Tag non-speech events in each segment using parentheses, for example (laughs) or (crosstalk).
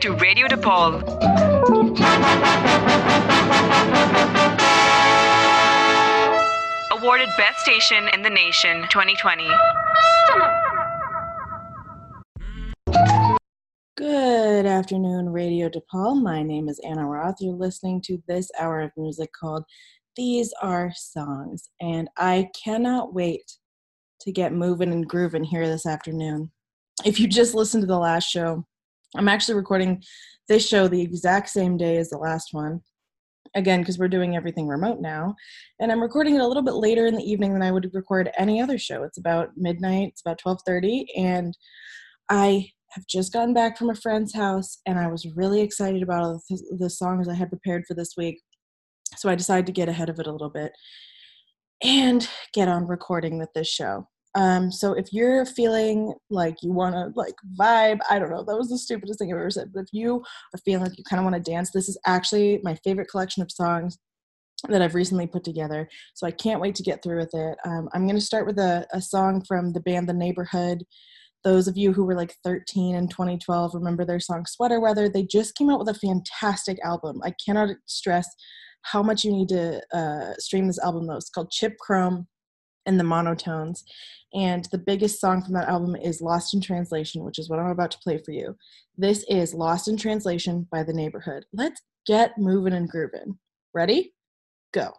to Radio DePaul. Awarded Best Station in the Nation 2020. Good afternoon, Radio DePaul. My name is Anna Roth. You're listening to this hour of music called These Are Songs, and I cannot wait to get moving and grooving here this afternoon. If you just listened to the last show, I'm actually recording this show the exact same day as the last one. Again, because we're doing everything remote now. And I'm recording it a little bit later in the evening than I would record any other show. It's about midnight, it's about 12:30, and I have just gotten back from a friend's house and I was really excited about the songs I had prepared for this week. So I decided to get ahead of it a little bit and get on recording with this show. Um, so if you're feeling like you want to like vibe, I don't know, that was the stupidest thing I've ever said. But if you are feeling like you kind of want to dance, this is actually my favorite collection of songs that I've recently put together. So I can't wait to get through with it. Um, I'm going to start with a, a song from the band The Neighbourhood. Those of you who were like 13 in 2012 remember their song Sweater Weather. They just came out with a fantastic album. I cannot stress how much you need to uh, stream this album though. It's called Chip Chrome and the Monotones. And the biggest song from that album is Lost in Translation, which is what I'm about to play for you. This is Lost in Translation by The Neighbourhood. Let's get moving and grooving. Ready? Go.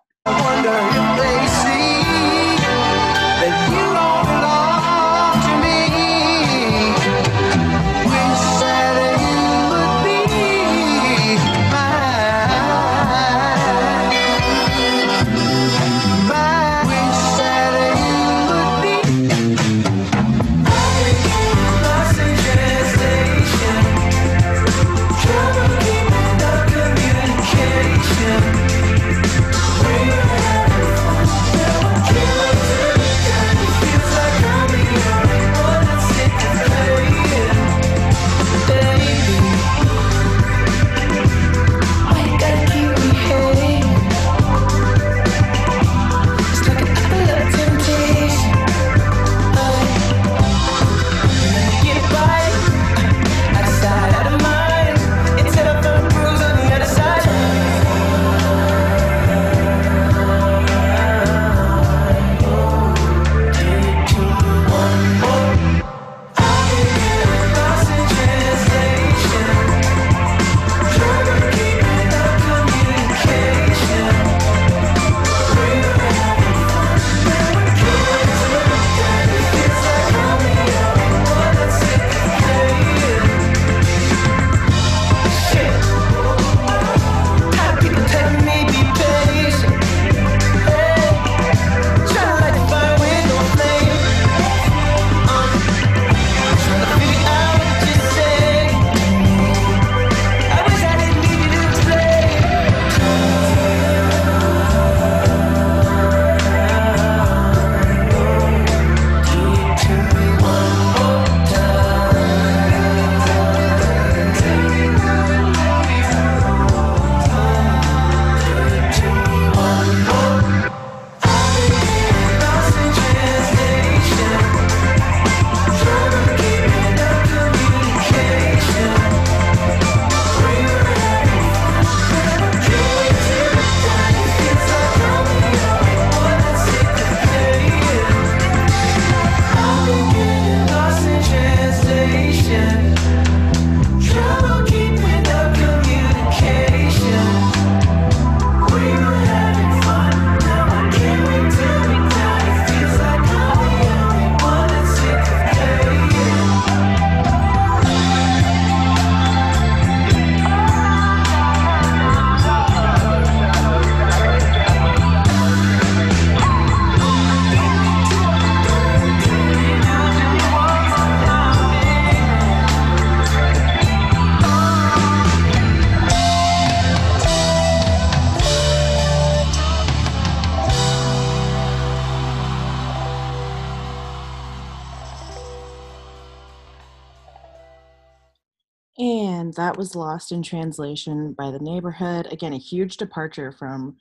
That was Lost in Translation by The Neighbourhood. Again, a huge departure from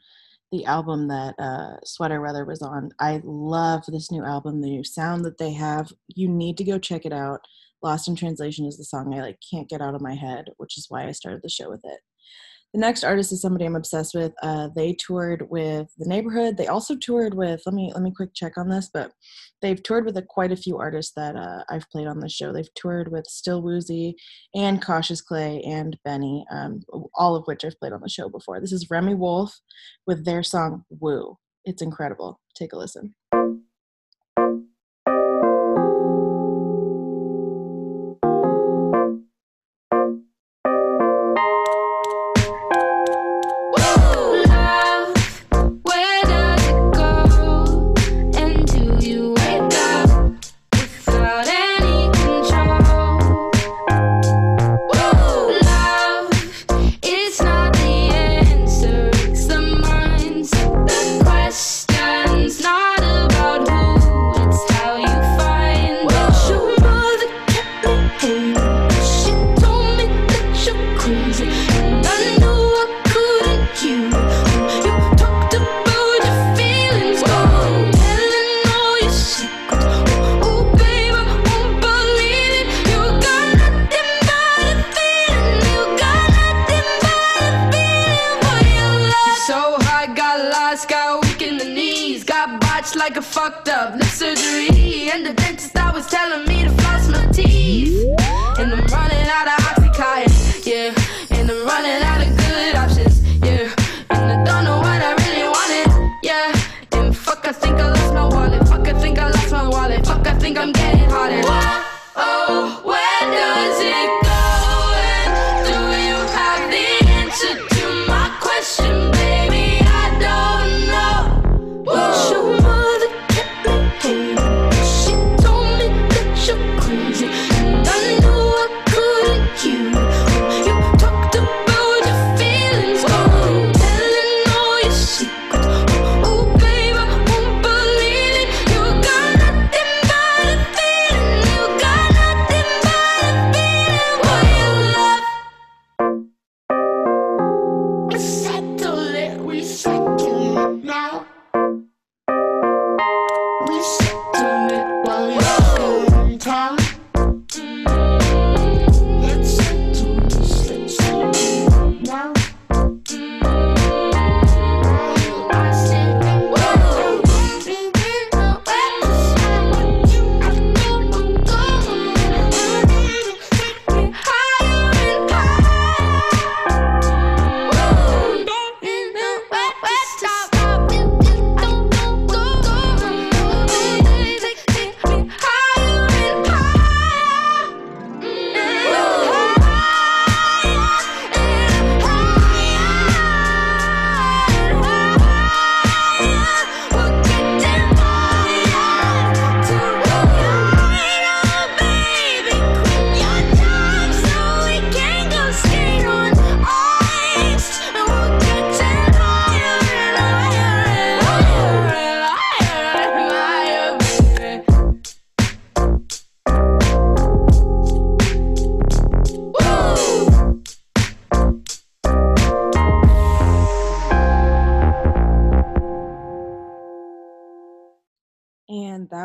the album that uh, Sweater Weather was on. I love this new album, the new sound that they have. You need to go check it out. Lost in Translation is the song I like can't get out of my head, which is why I started the show with it. The next artist is somebody I'm obsessed with. Uh, they toured with The Neighbourhood. They also toured with. Let me let me quick check on this, but they've toured with a, quite a few artists that uh, I've played on the show. They've toured with Still Woozy and Cautious Clay and Benny, um, all of which I've played on the show before. This is Remi Wolf with their song "Woo." It's incredible. Take a listen.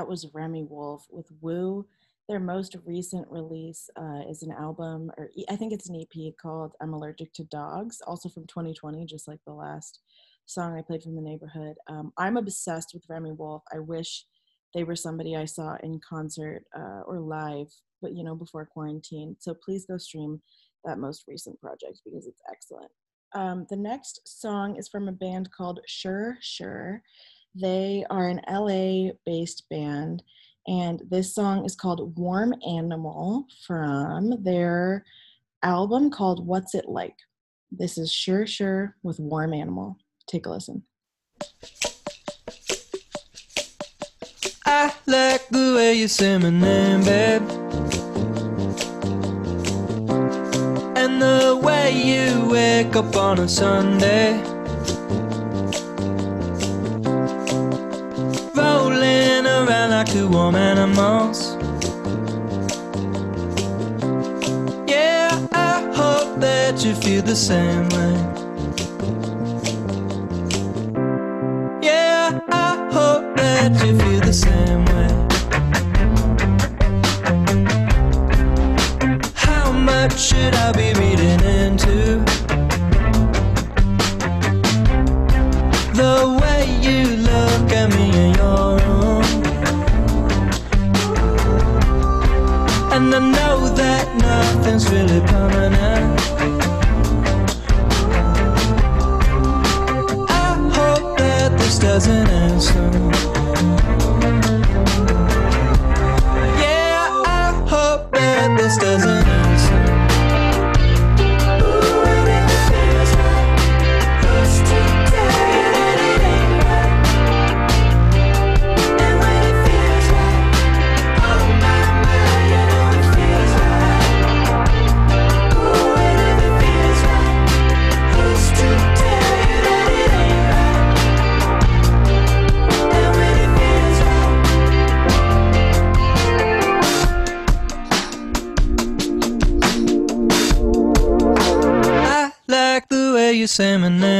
Was Remi Wolf with Woo. Their most recent release uh, is an album, or I think it's an EP called I'm Allergic to Dogs, also from 2020, just like the last song I played from the neighborhood. Um, I'm obsessed with Remi Wolf. I wish they were somebody I saw in concert uh, or live, but you know, before quarantine. So please go stream that most recent project because it's excellent. Um, the next song is from a band called Sure Sure. They are an LA based band, and this song is called Warm Animal from their album called What's It Like. This is Sure Sure with Warm Animal. Take a listen. I like the way you say my name, babe. And the way you wake up on a Sunday. warm animals. Yeah, I hope that you feel the same way. Yeah, I hope that you feel the same way. How much should I be? And I know that nothing's really permanent. I hope that this doesn't end soon. Yeah, I hope that this doesn't salmon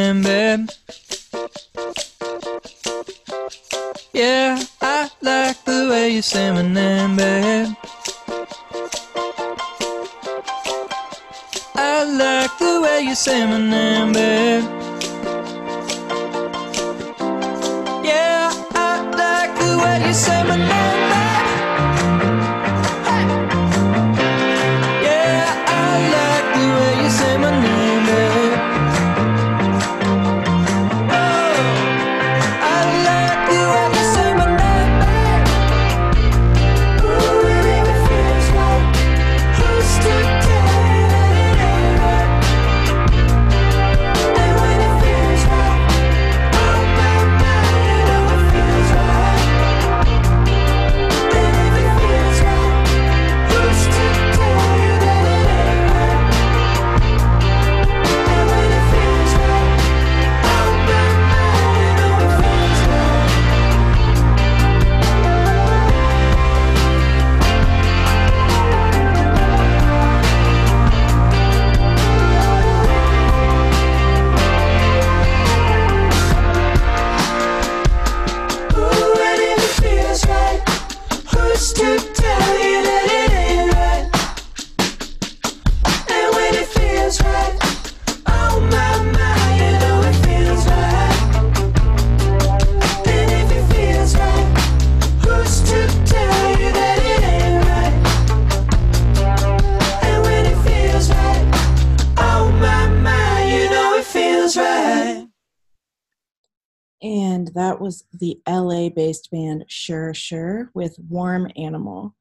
based band Sure Sure with Warm Animal.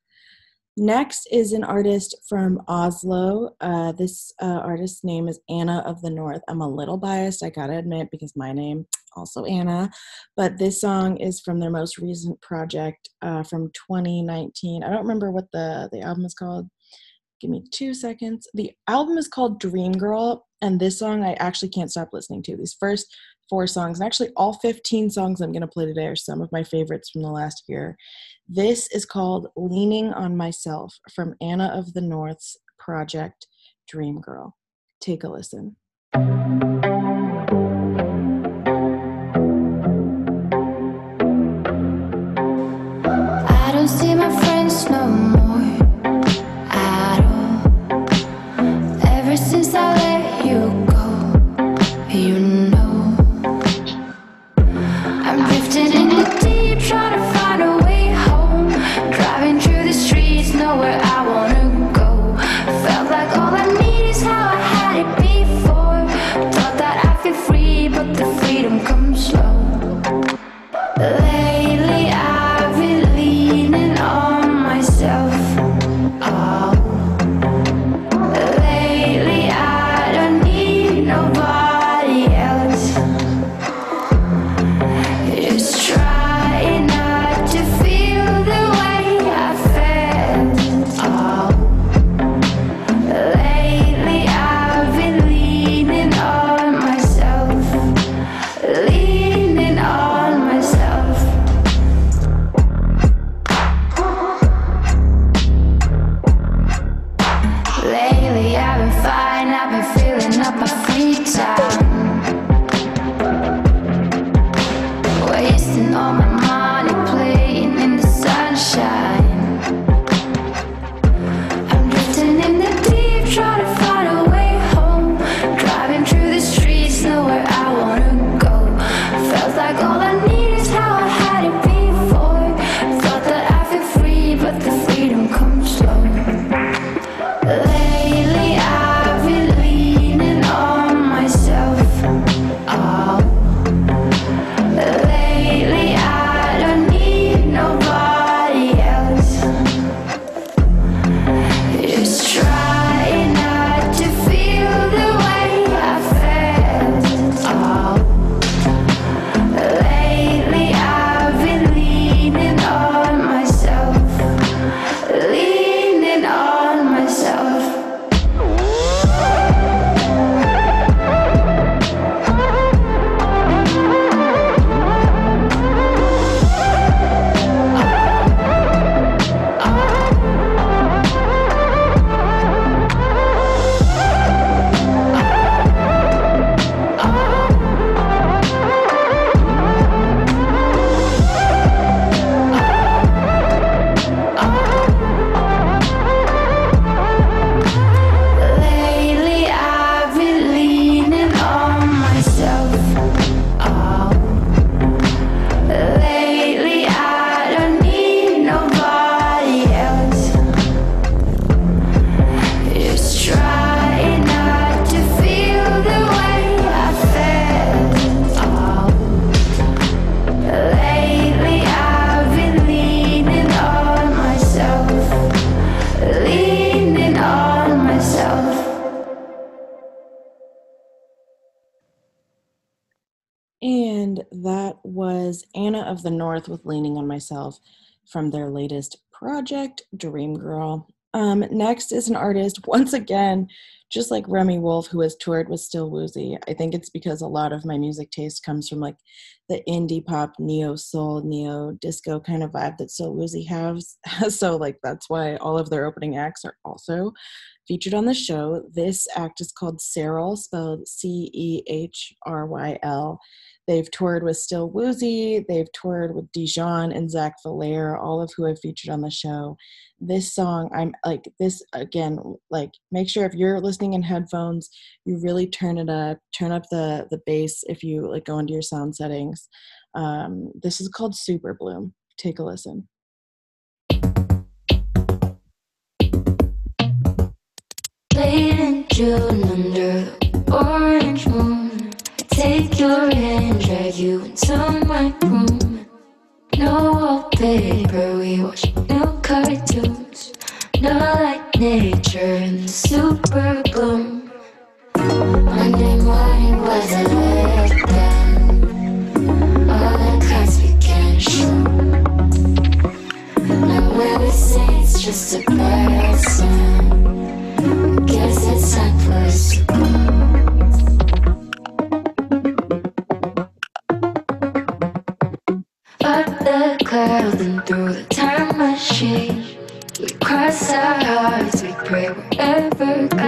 Next is an artist from Oslo. Uh, this uh, artist's name is Anna of the North. I'm a little biased, I gotta admit, because my name also Anna. But this song is from their most recent project uh, from 2019. I don't remember what the the album is called. Give me two seconds. The album is called Dream Girl, and this song I actually can't stop listening to. These first four songs. And actually, all 15 songs I'm going to play today are some of my favorites from the last year. This is called Leaning on Myself from Anna of the North's project Dream Girl. Take a listen. Of the North with Leaning on Myself from their latest project, Dream Girl. Um, next is an artist, (laughs) once again, just like Remi Wolf, who has toured with Still Woozy. I think it's because a lot of my music taste comes from like the indie pop, neo soul, neo disco kind of vibe that Still Woozy has. (laughs) so, like, that's why all of their opening acts are also featured on the show. This act is called Cehryl, spelled C E H R Y L. They've toured with Still Woozy, they've toured with Dijon and Zack Villere, all of who have featured on the show. This song, I'm like, this again, like, make sure if you're listening in headphones, you really turn it up, turn up the, the bass if you like go into your sound settings. Um, this is called Super Bloom. Take a listen. Late in June under orange moon. Take your hand, drag you into my room. No wallpaper, we watch new cartoons. No like nature in the super bloom. Monday morning was a letdown. All the cards began to shoot. Now when we say it's just a person. Guess it's time for us to go. And through the time machine. We cross our hearts, we pray we're evergreen.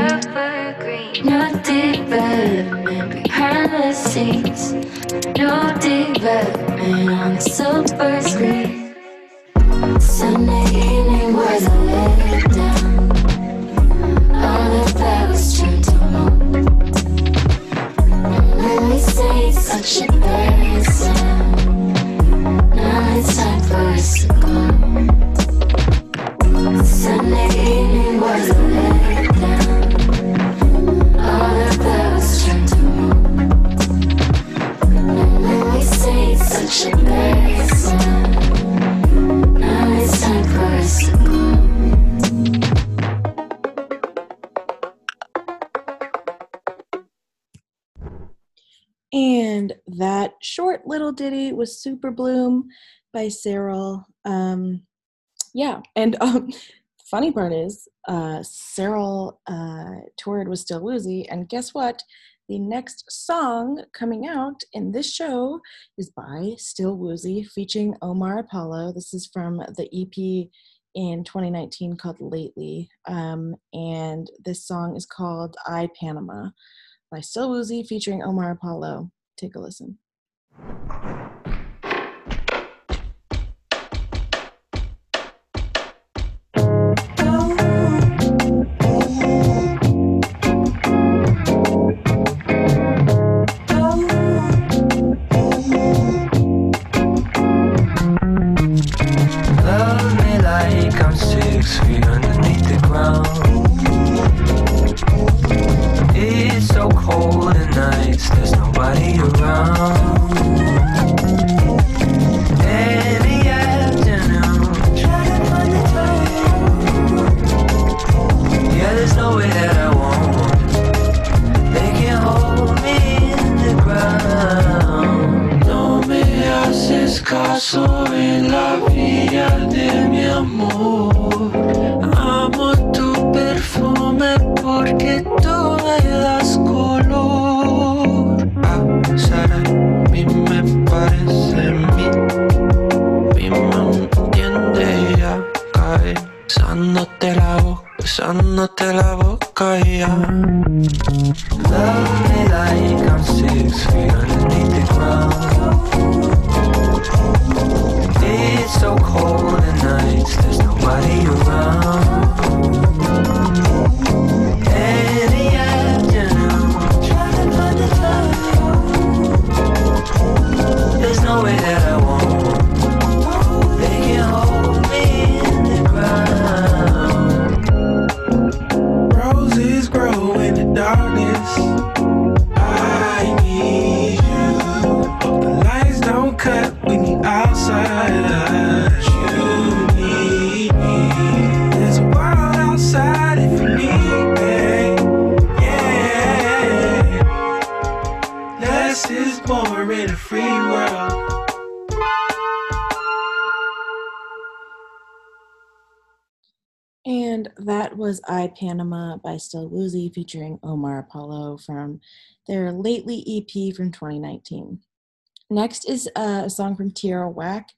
No development behind the scenes. No development on the silver screen. Little ditty was Super Bloom by Cehryl. Um, yeah, and um, (laughs) funny part is, uh, Cehryl uh, toured with Still Woozy, and guess what? The next song coming out in this show is by Still Woozy, featuring Omar Apollo. This is from the EP in 2019 called Lately, um, and this song is called I Panama by Still Woozy, featuring Omar Apollo. Take a listen. It's so cold at nights, there's nobody around. Featuring Omar Apollo from their Lately EP from 2019. Next is uh, a song from Tierra Whack,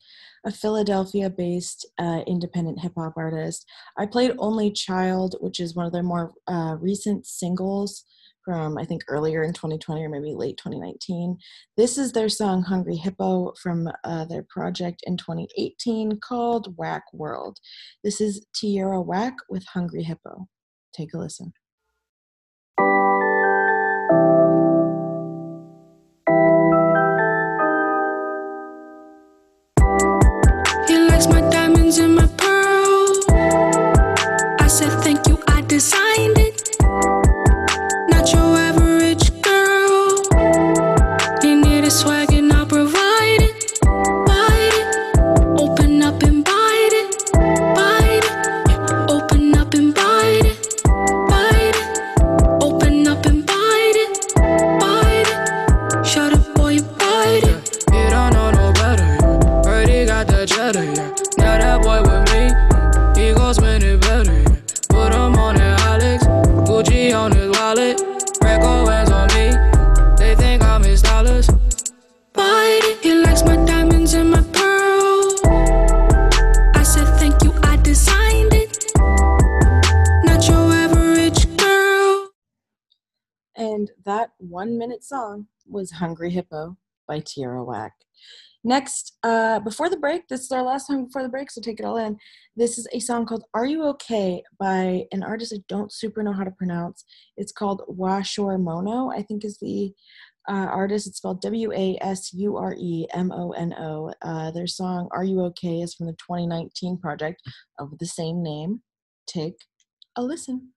a Philadelphia based uh, independent hip hop artist. I played Only Child, which is one of their more uh, recent singles from I think earlier in 2020 or maybe late 2019. This is their song Hungry Hippo from uh, their project in 2018 called Whack World. This is Tierra Whack with Hungry Hippo. Take a listen. Song was Hungry Hippo by Tierra Whack. Next, uh, before the break, this is our last song before the break, so take it all in. This is a song called Are You Okay by an artist I don't super know how to pronounce. It's called Wasuremono, I think is the uh, artist. It's spelled W A S U R E M O N O. Uh, their song Are You Okay is from the 2019 project of the same name. Take a listen.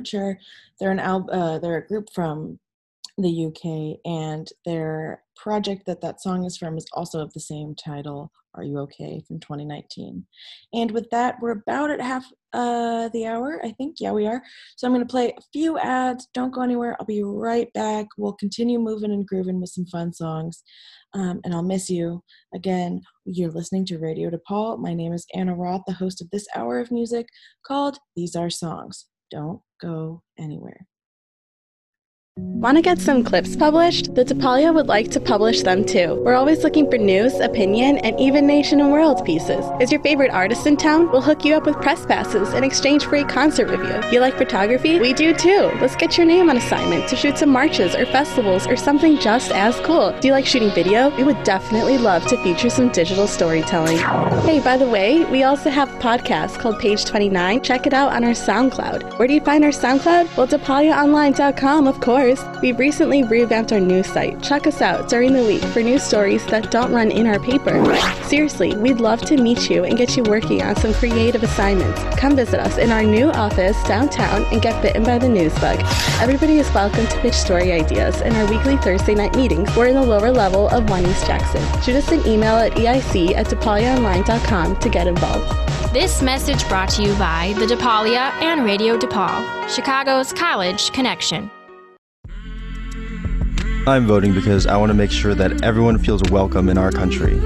Not sure. They're an al- uh, they're a group from the UK, and their project that that song is from is also of the same title, Are You Okay, from 2019. And with that, we're about at half uh, the hour, I think. Yeah, we are. So I'm going to play a few ads. Don't go anywhere. I'll be right back. We'll continue moving and grooving with some fun songs. Um, and I'll miss you. Again, you're listening to Radio DePaul. My name is Anna Roth, the host of this hour of music called These Are Songs. Don't go anywhere. Want to get some clips published? The DePaulia would like to publish them too. We're always looking for news, opinion, and even nation and world pieces. Is your favorite artist in town? We'll hook you up with press passes in exchange for a concert review. You like photography? We do too. Let's get your name on assignment to shoot some marches or festivals or something just as cool. Do you like shooting video? We would definitely love to feature some digital storytelling. Hey, by the way, we also have a podcast called Page 29. Check it out on our SoundCloud. Where do you find our SoundCloud? Well, DePauliaOnline.com, of course. We've recently revamped our news site. Check us out during the week for news stories that don't run in our paper. Seriously, we'd love to meet you and get you working on some creative assignments. Come visit us in our new office downtown and get bitten by the news bug. Everybody is welcome to pitch story ideas in our weekly Thursday night meetings. We're in the lower level of 1 East Jackson. Shoot us an email at eic at depauliaonline.com to get involved. This message brought to you by the DePaulia and Radio DePaul, Chicago's College Connection. I'm voting because I want to make sure that everyone feels welcome in our country.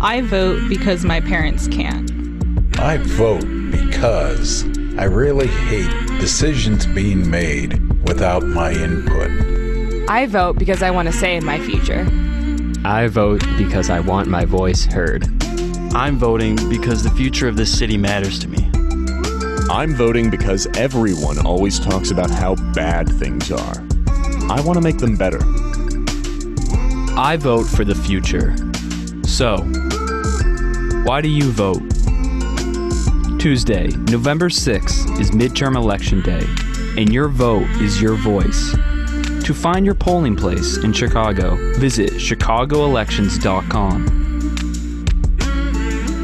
I vote because my parents can't. I vote because I really hate decisions being made without my input. I vote because I want to say in my future. I vote because I want my voice heard. I'm voting because the future of this city matters to me. I'm voting because everyone always talks about how bad things are. I want to make them better. I vote for the future. So, why do you vote? Tuesday, November 6th is midterm election day, and your vote is your voice. To find your polling place in Chicago, visit chicagoelections.com.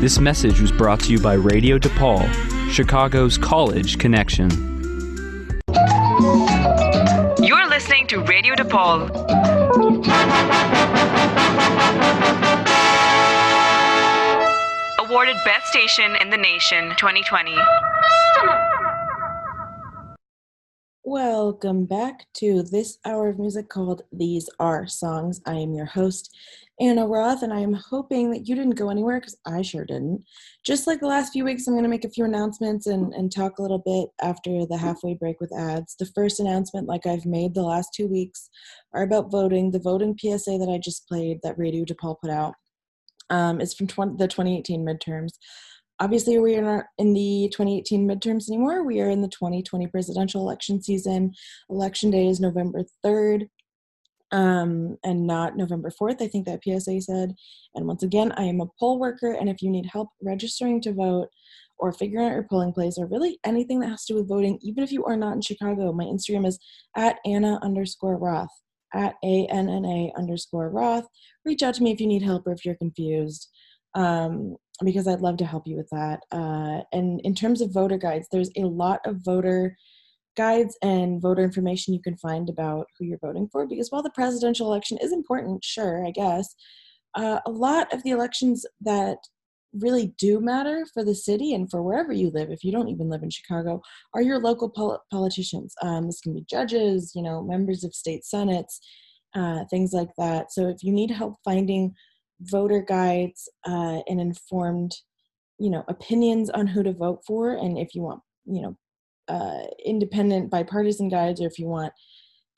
This message was brought to you by Radio DePaul, Chicago's College Connection. To Radio DePaul. Awarded Best Station in the Nation 2020. Welcome back to this hour of music called These Are Songs. I am your host, Anna Roth, and I am hoping that you didn't go anywhere because I sure didn't. Just like the last few weeks, I'm going to make a few announcements and, and talk a little bit after the halfway break with ads. The first announcement, like I've made the last two weeks, are about voting. The voting PSA that I just played, that Radio DePaul put out, um, is from 20, the 2018 midterms obviously we are not in the 2018 midterms anymore we are in the 2020 presidential election season election day is november 3rd um, and not november 4th i think that psa said and once again i am a poll worker and if you need help registering to vote or figuring out your polling place or really anything that has to do with voting even if you are not in chicago my instagram is at anna underscore roth at a-n-n-a underscore roth reach out to me if you need help or if you're confused um, because I'd love to help you with that. Uh, and in terms of voter guides, there's a lot of voter guides and voter information you can find about who you're voting for. Because while the presidential election is important, sure, I guess, uh, a lot of the elections that really do matter for the city and for wherever you live, if you don't even live in Chicago, are your local pol- politicians. Um, this can be judges, you know, members of state senates, uh, things like that. So if you need help finding voter guides uh, and informed you know opinions on who to vote for and if you want you know uh, independent bipartisan guides or if you want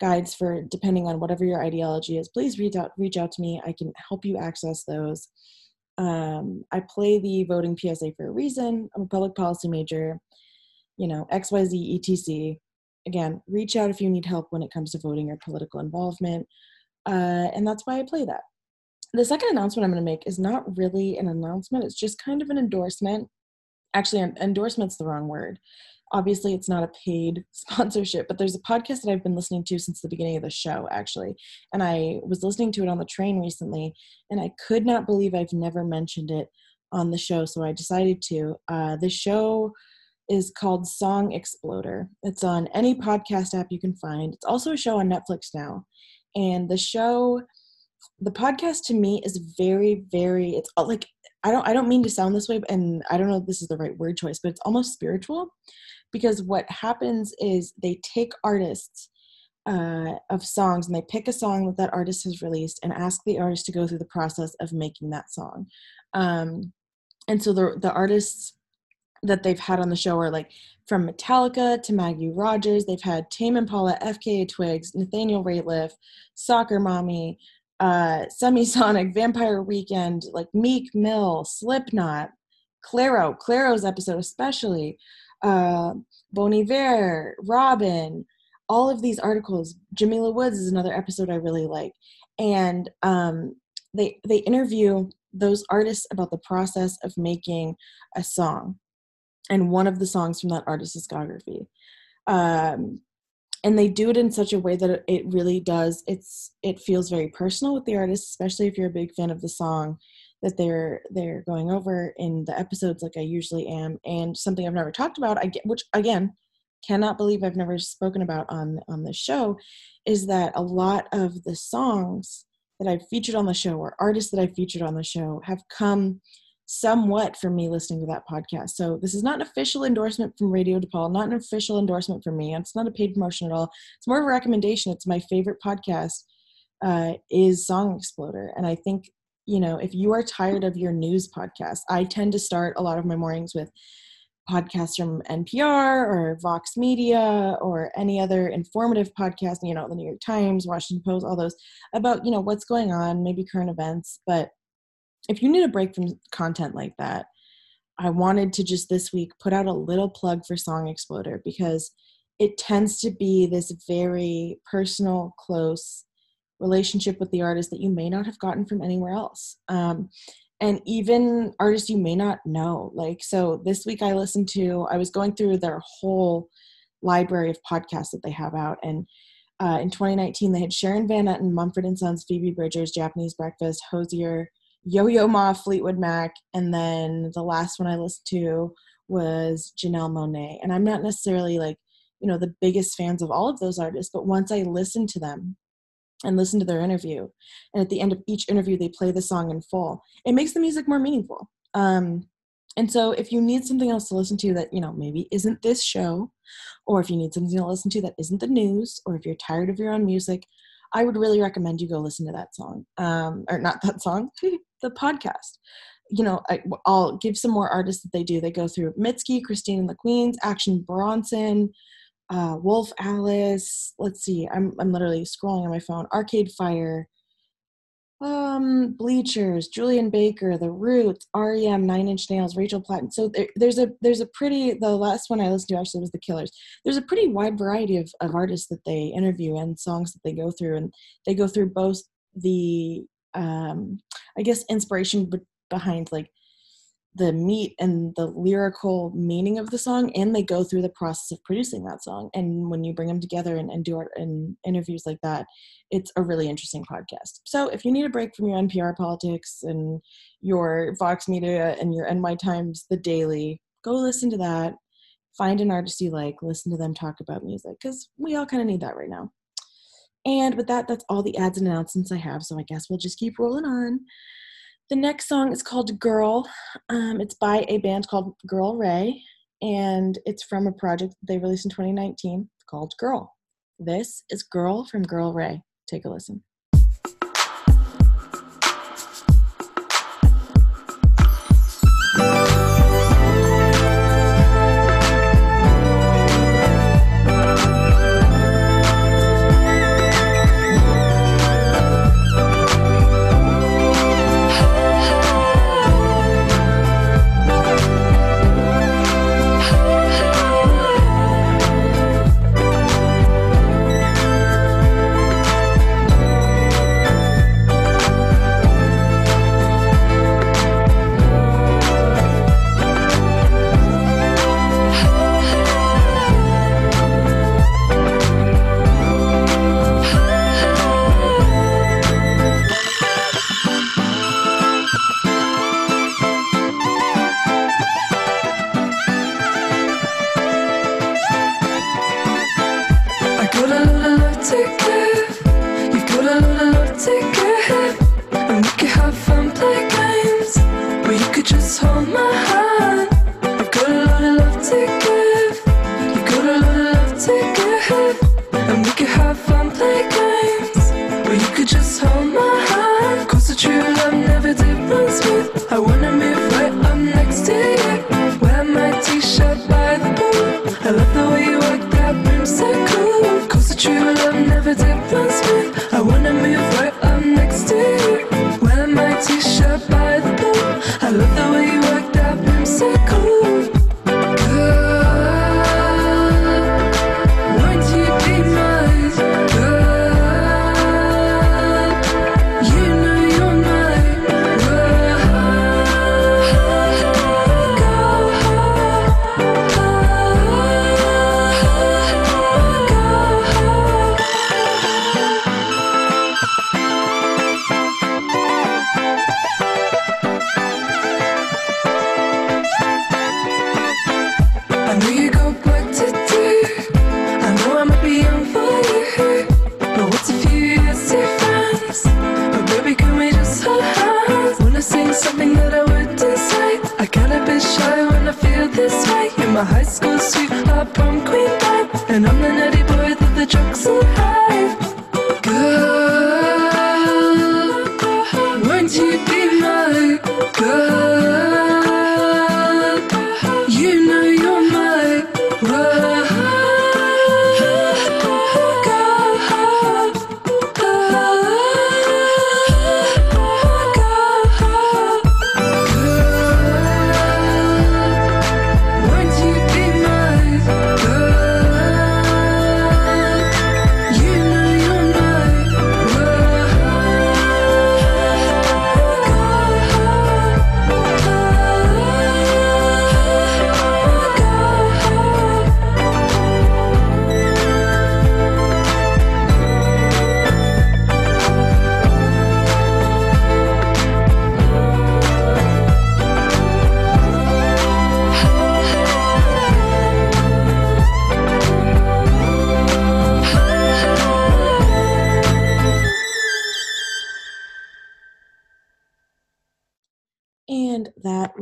guides for depending on whatever your ideology is please reach out reach out to me i can help you access those um, i play the voting psa for a reason i'm a public policy major you know xyz etc again reach out if you need help when it comes to voting or political involvement uh, and that's why i play that the second announcement I'm going to make is not really an announcement. It's just kind of an endorsement. Actually, an endorsement's the wrong word. Obviously, it's not a paid (laughs) sponsorship, but there's a podcast that I've been listening to since the beginning of the show, actually. And I was listening to it on the train recently, and I could not believe I've never mentioned it on the show, so I decided to. Uh, the show is called Song Exploder. It's on any podcast app you can find. It's also a show on Netflix now. And the show, the podcast to me is very, very, it's all like, I don't, I don't mean to sound this way, and I don't know if this is the right word choice, but it's almost spiritual because what happens is they take artists uh, of songs and they pick a song that that artist has released and ask the artist to go through the process of making that song. Um, and so the the artists that they've had on the show are like from Metallica to Maggie Rogers. They've had Tame Impala, FKA Twigs, Nathaniel Rateliff, Soccer Mommy, uh, Semisonic, Vampire Weekend, like Meek Mill, Slipknot, Clairo, Clairo's episode especially, uh, Bon Iver, Robyn, all of these articles. Jamila Woods is another episode I really like, and um, they they interview those artists about the process of making a song. And one of the songs from that artist's discography. Um, and they do it in such a way that it- it really does it's it feels very personal with the artist especially if you're a big fan of the song that they're they're going over in the episodes like i usually am and something i've never talked about i get which again cannot believe i've never spoken about on on this show is that a lot of the songs that i've featured on the show or artists that i've featured on the show have come somewhat from me listening to that podcast. So this is not an official endorsement from Radio DePaul, not an official endorsement from me. It's not a paid promotion at all. It's more of a recommendation. It's my favorite podcast uh, is Song Exploder, and I think you know if you are tired of your news podcast, I tend to start a lot of my mornings with podcasts from NPR or Vox Media or any other informative podcast, you know, the New York Times, Washington Post, all those about, you know, what's going on, maybe current events. But if you need a break from content like that, I wanted to just this week put out a little plug for Song Exploder because it tends to be this very personal, close relationship with the artist that you may not have gotten from anywhere else. Um, and even artists you may not know. Like, so this week I listened to, I was going through their whole library of podcasts that they have out. And uh, in 2019, they had Sharon Van Etten, Mumford and Sons, Phoebe Bridgers, Japanese Breakfast, Hozier, Yo Yo Ma, Fleetwood Mac, and then the last one I listened to was Janelle Monáe. And I'm not necessarily like, you know, the biggest fans of all of those artists, but once I listened to them and listen to their interview, and at the end of each interview, they play the song in full, it makes the music more meaningful. Um, and so if you need something else to listen to that, you know, maybe isn't this show, or if you need something to listen to that isn't the news, or if you're tired of your own music, I would really recommend you go listen to that song. Um, or not that song, (laughs) the podcast. You know, I, will give some more artists that they do. They go through Mitski, Christine and the Queens, Action Bronson, uh, Wolf Alice. Let's see, I'm I'm literally scrolling on my phone. Arcade Fire, um, Bleachers, Julien Baker, The Roots, REM, Nine Inch Nails, Rachel Platten. So there, there's a there's a pretty the last one I listened to actually was The Killers. There's a pretty wide variety of, of artists that they interview and songs that they go through, and they go through both the um, I guess inspiration be- behind like the meat and the lyrical meaning of the song and they go through the process of producing that song. And when you bring them together and, and do and interviews like that it's a really interesting podcast. So if you need a break from your npr politics and your vox media and your ny times the daily go listen to that. Find an artist you like listen to them talk about music because we all kind of need that right now. And with that that's all the ads and announcements i have so i guess we'll just keep rolling on the next song is called Girl. Um, it's by a band called Girl Ray, and it's from a project they released in 2019 called Girl. This is Girl from Girl Ray. Take a listen.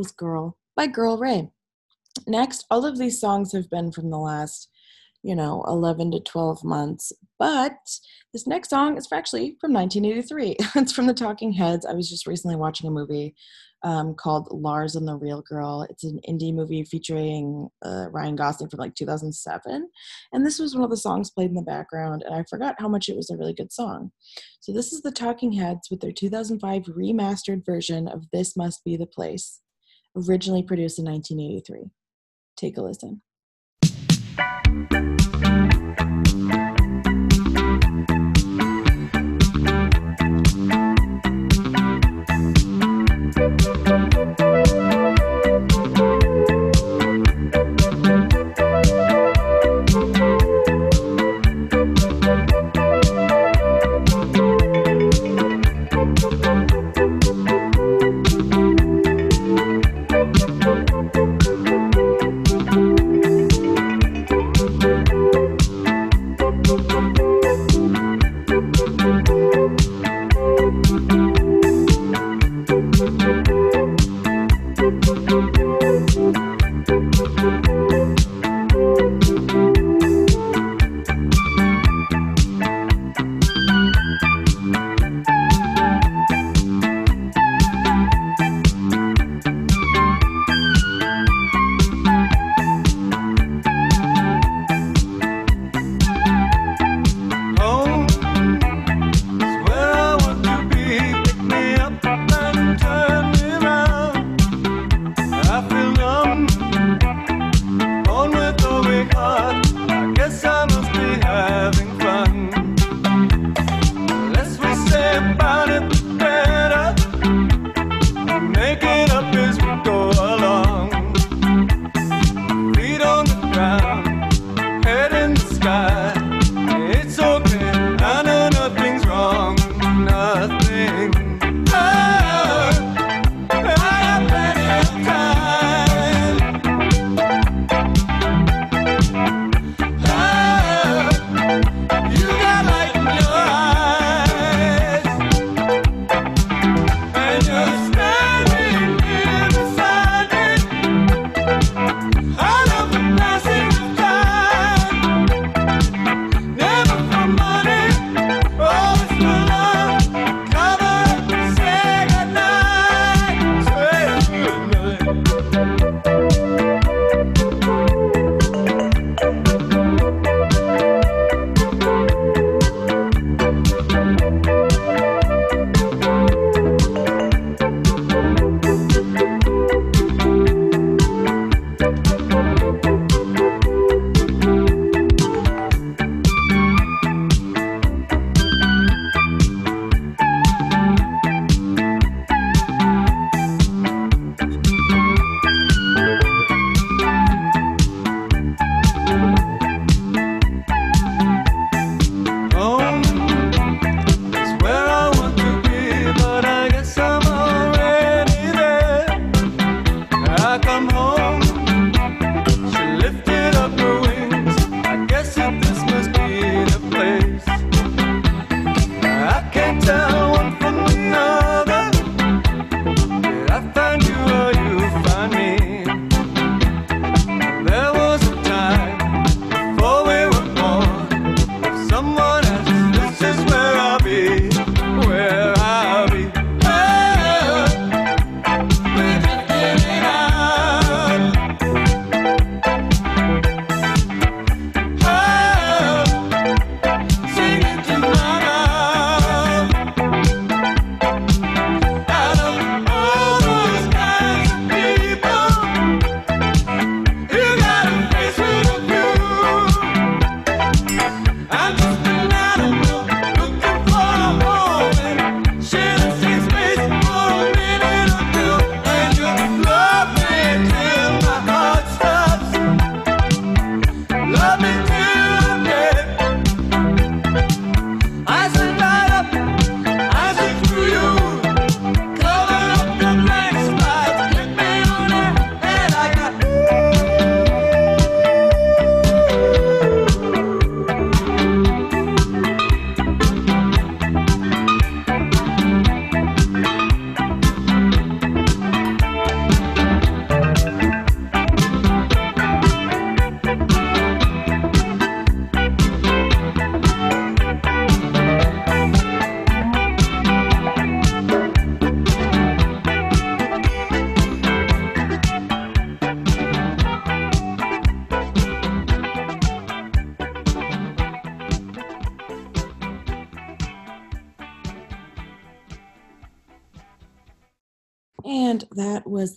was Girl by Girl Ray. Next, all of these songs have been from the last, you know, 11 to 12 months, but this next song is actually from 1983. (laughs) it's from the Talking Heads. I was just recently watching a movie um, called Lars and the Real Girl. It's an indie movie featuring uh, Ryan Gosling from like 2007. And this was one of the songs played in the background, and I forgot how much it was a really good song. So, this is the Talking Heads with their 2005 remastered version of This Must Be the Place originally produced in 1983. Take a listen.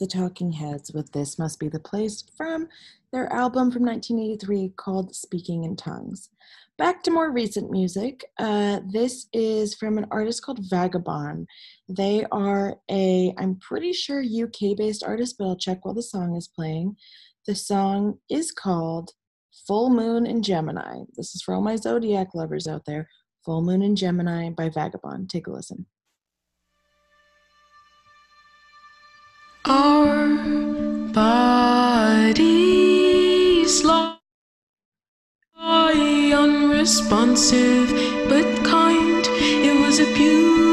The Talking Heads with This Must Be the Place from their album from 1983 called Speaking in Tongues. Back to more recent music. Uh, this is from an artist called Vagabon. They are a, I'm pretty sure UK based artist, but I'll check while the song is playing. The song is called Full Moon in Gemini. This is for all my zodiac lovers out there. Full Moon in Gemini by Vagabon. Take a listen. Our bodies lie unresponsive but kind. It was a beautiful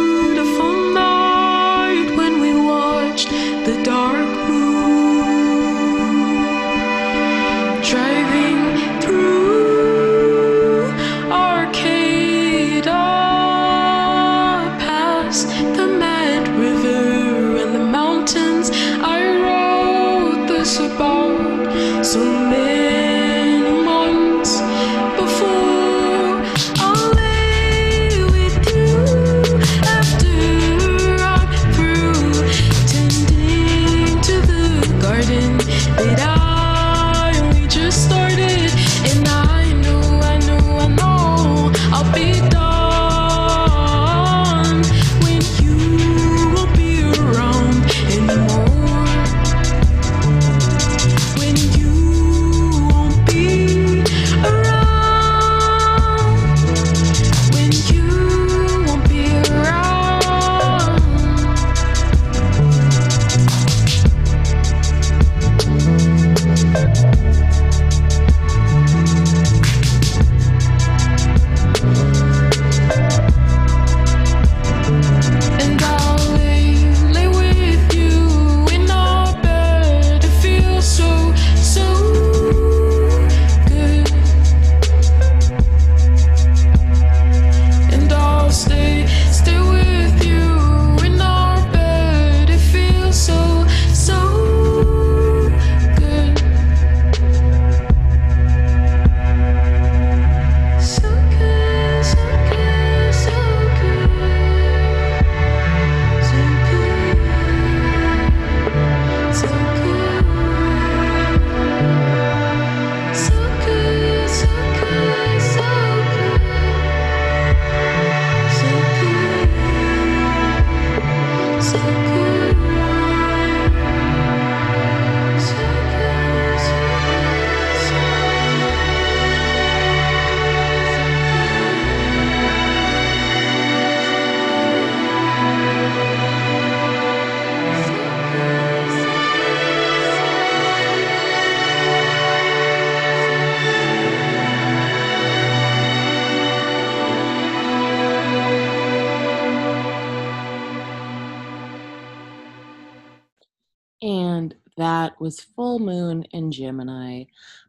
Full Moon in Gemini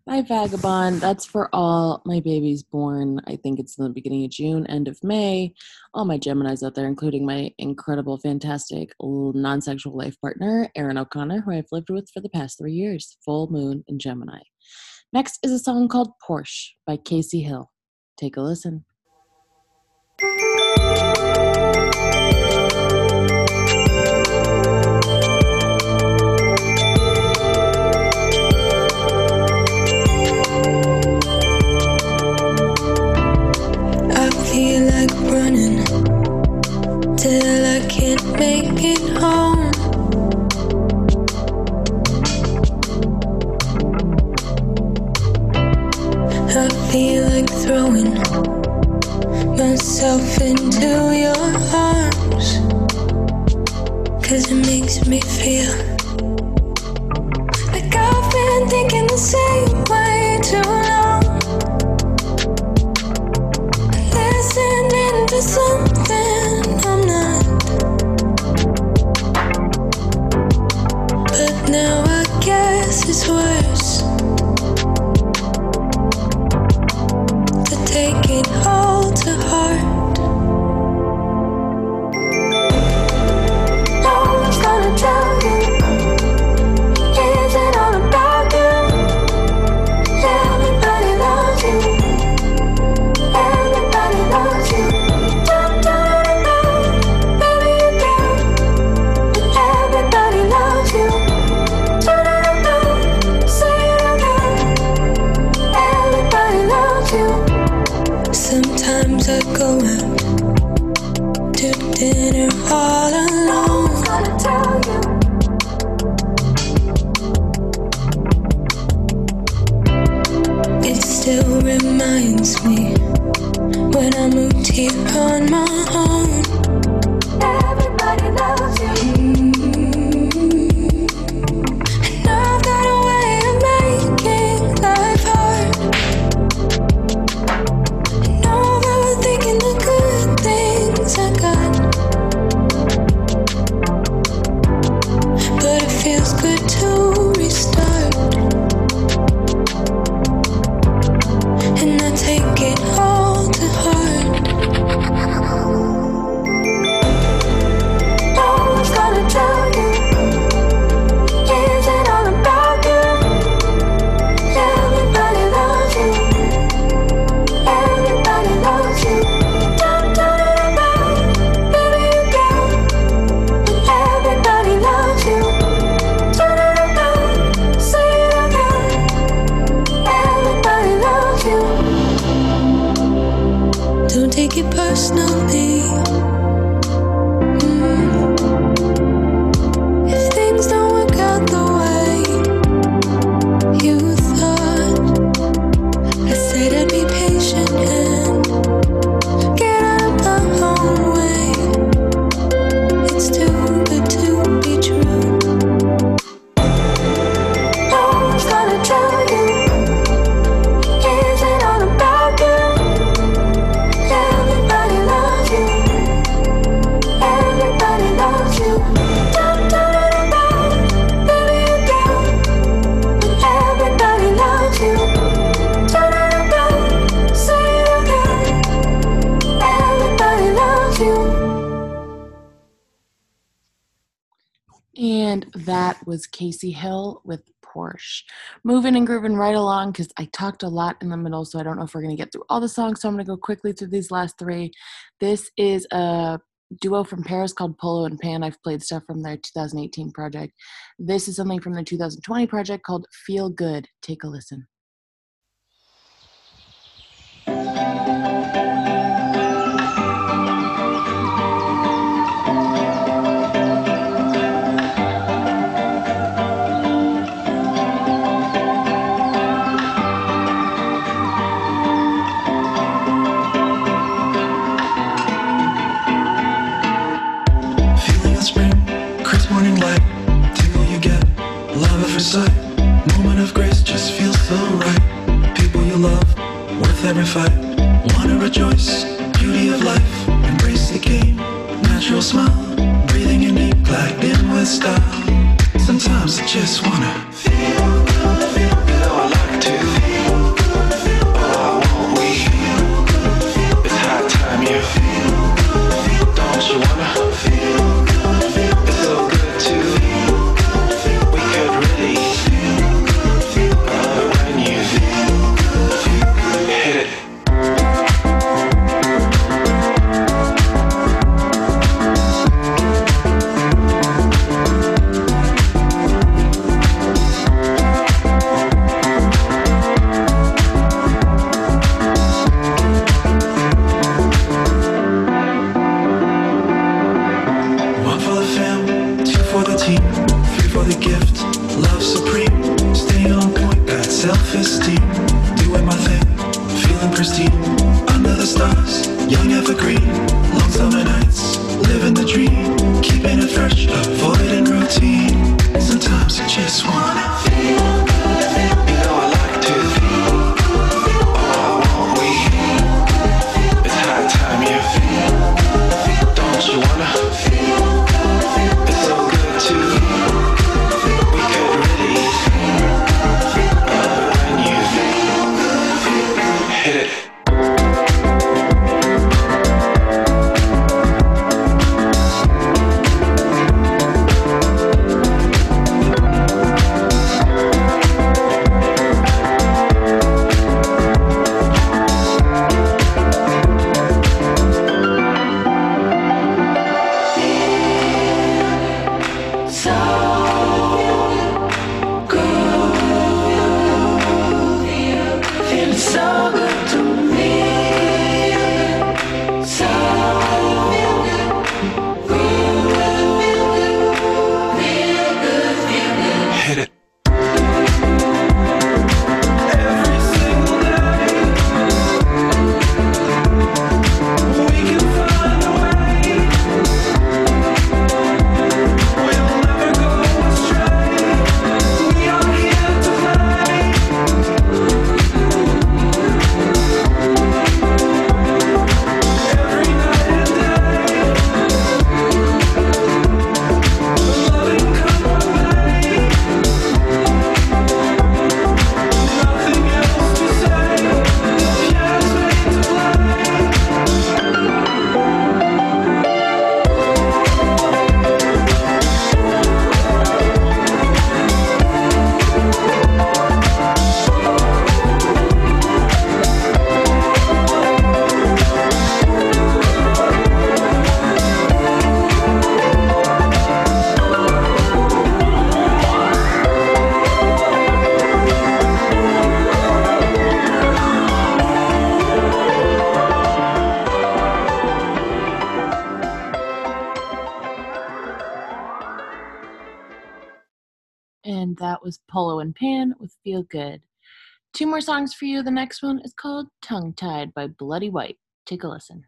by Vagabon. That's for all my babies born, I think it's in the beginning of June, end of May. All my Geminis out there, including my incredible, fantastic non sexual life partner, Erin O'Connor, who I've lived with for the past three years. Full Moon in Gemini. Next is a song called Porsche by Kacy Hill. Take a listen. make it home. I feel like throwing myself into your arms. Cause it makes me feel like I've been thinking the same way too. this is worse. Kacy Hill with Porsche. Moving and grooving right along because I talked a lot in the middle, so I don't know if we're going to get through all the songs. So I'm going to go quickly through these last three. This is a duo from Paris called Polo and Pan. I've played stuff from their 2018 project. This is something from their 2020 project called Feel Good. Take a listen. I wanna rejoice, beauty of life, embrace the game, natural smile, breathing in deep, like in with style. Sometimes I just wanna feel good. and Pan with Feel Good. Two more songs for you. The next one is called Tongue Tied by Bloody White. Take a listen.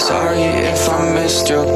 Sorry if I missed your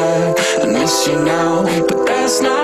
you know, but that's not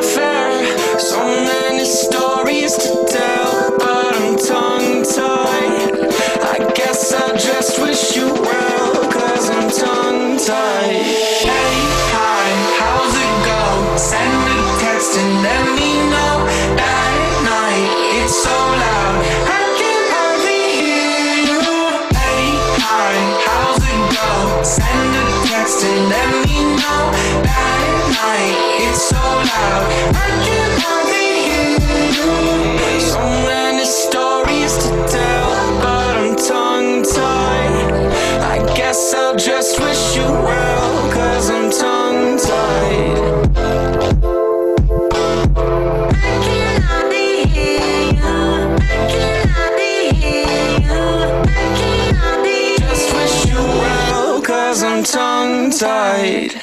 tied.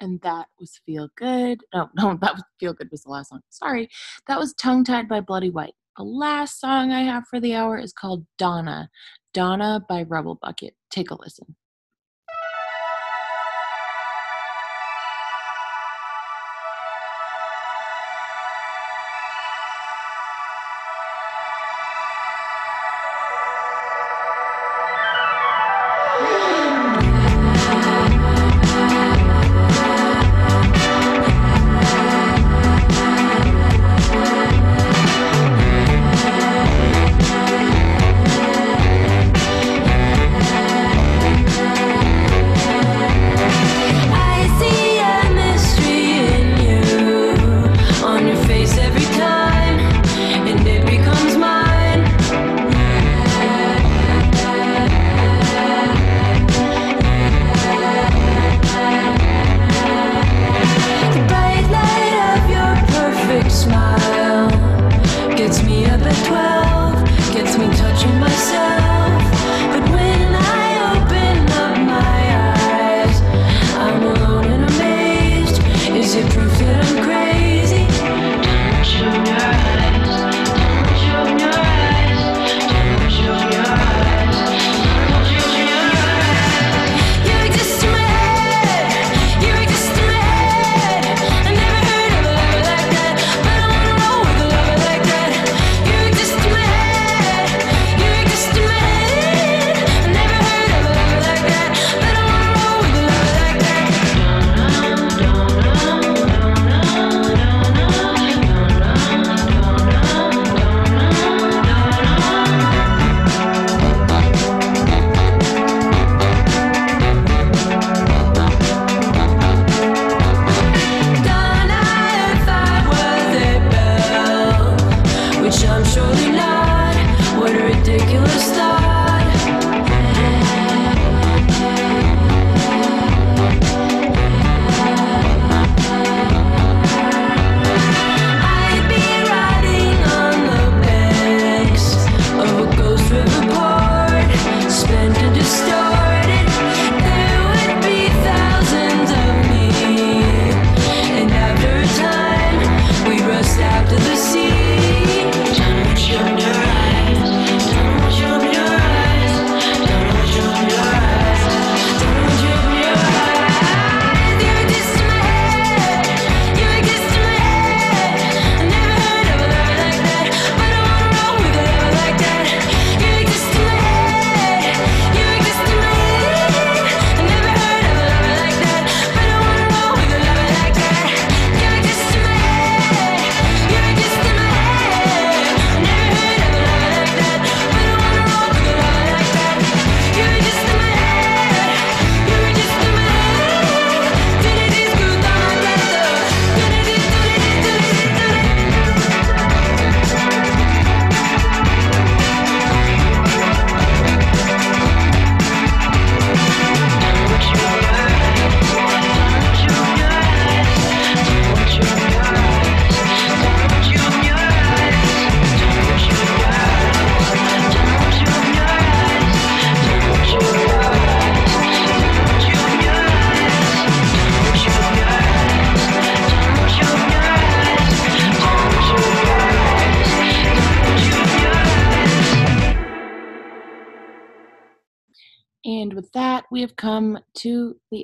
And that was Feel Good. No, (laughs) no, that was Feel Good was the last song. Sorry. That was Tongue Tied by Bloody White. The last song I have for the hour is called Donna. Donna by Rebel Bucket. Take a listen.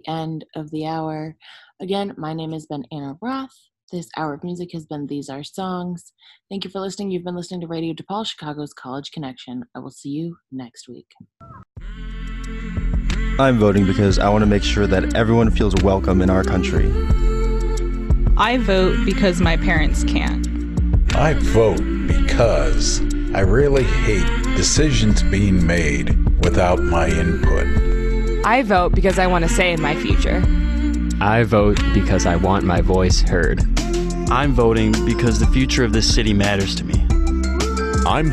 The end of the hour. Again, my name has been Anna Roth. This hour of music has been These Are Songs. Thank you for listening. You've been listening to Radio DePaul, Chicago's College Connection. I will see you next week. I'm voting because I want to make sure that everyone feels welcome in our country. I vote because my parents can't. I vote because I really hate decisions being made without my input. I vote because I want to say in my future. I vote because I want my voice heard. I'm voting because the future of this city matters to me. I'm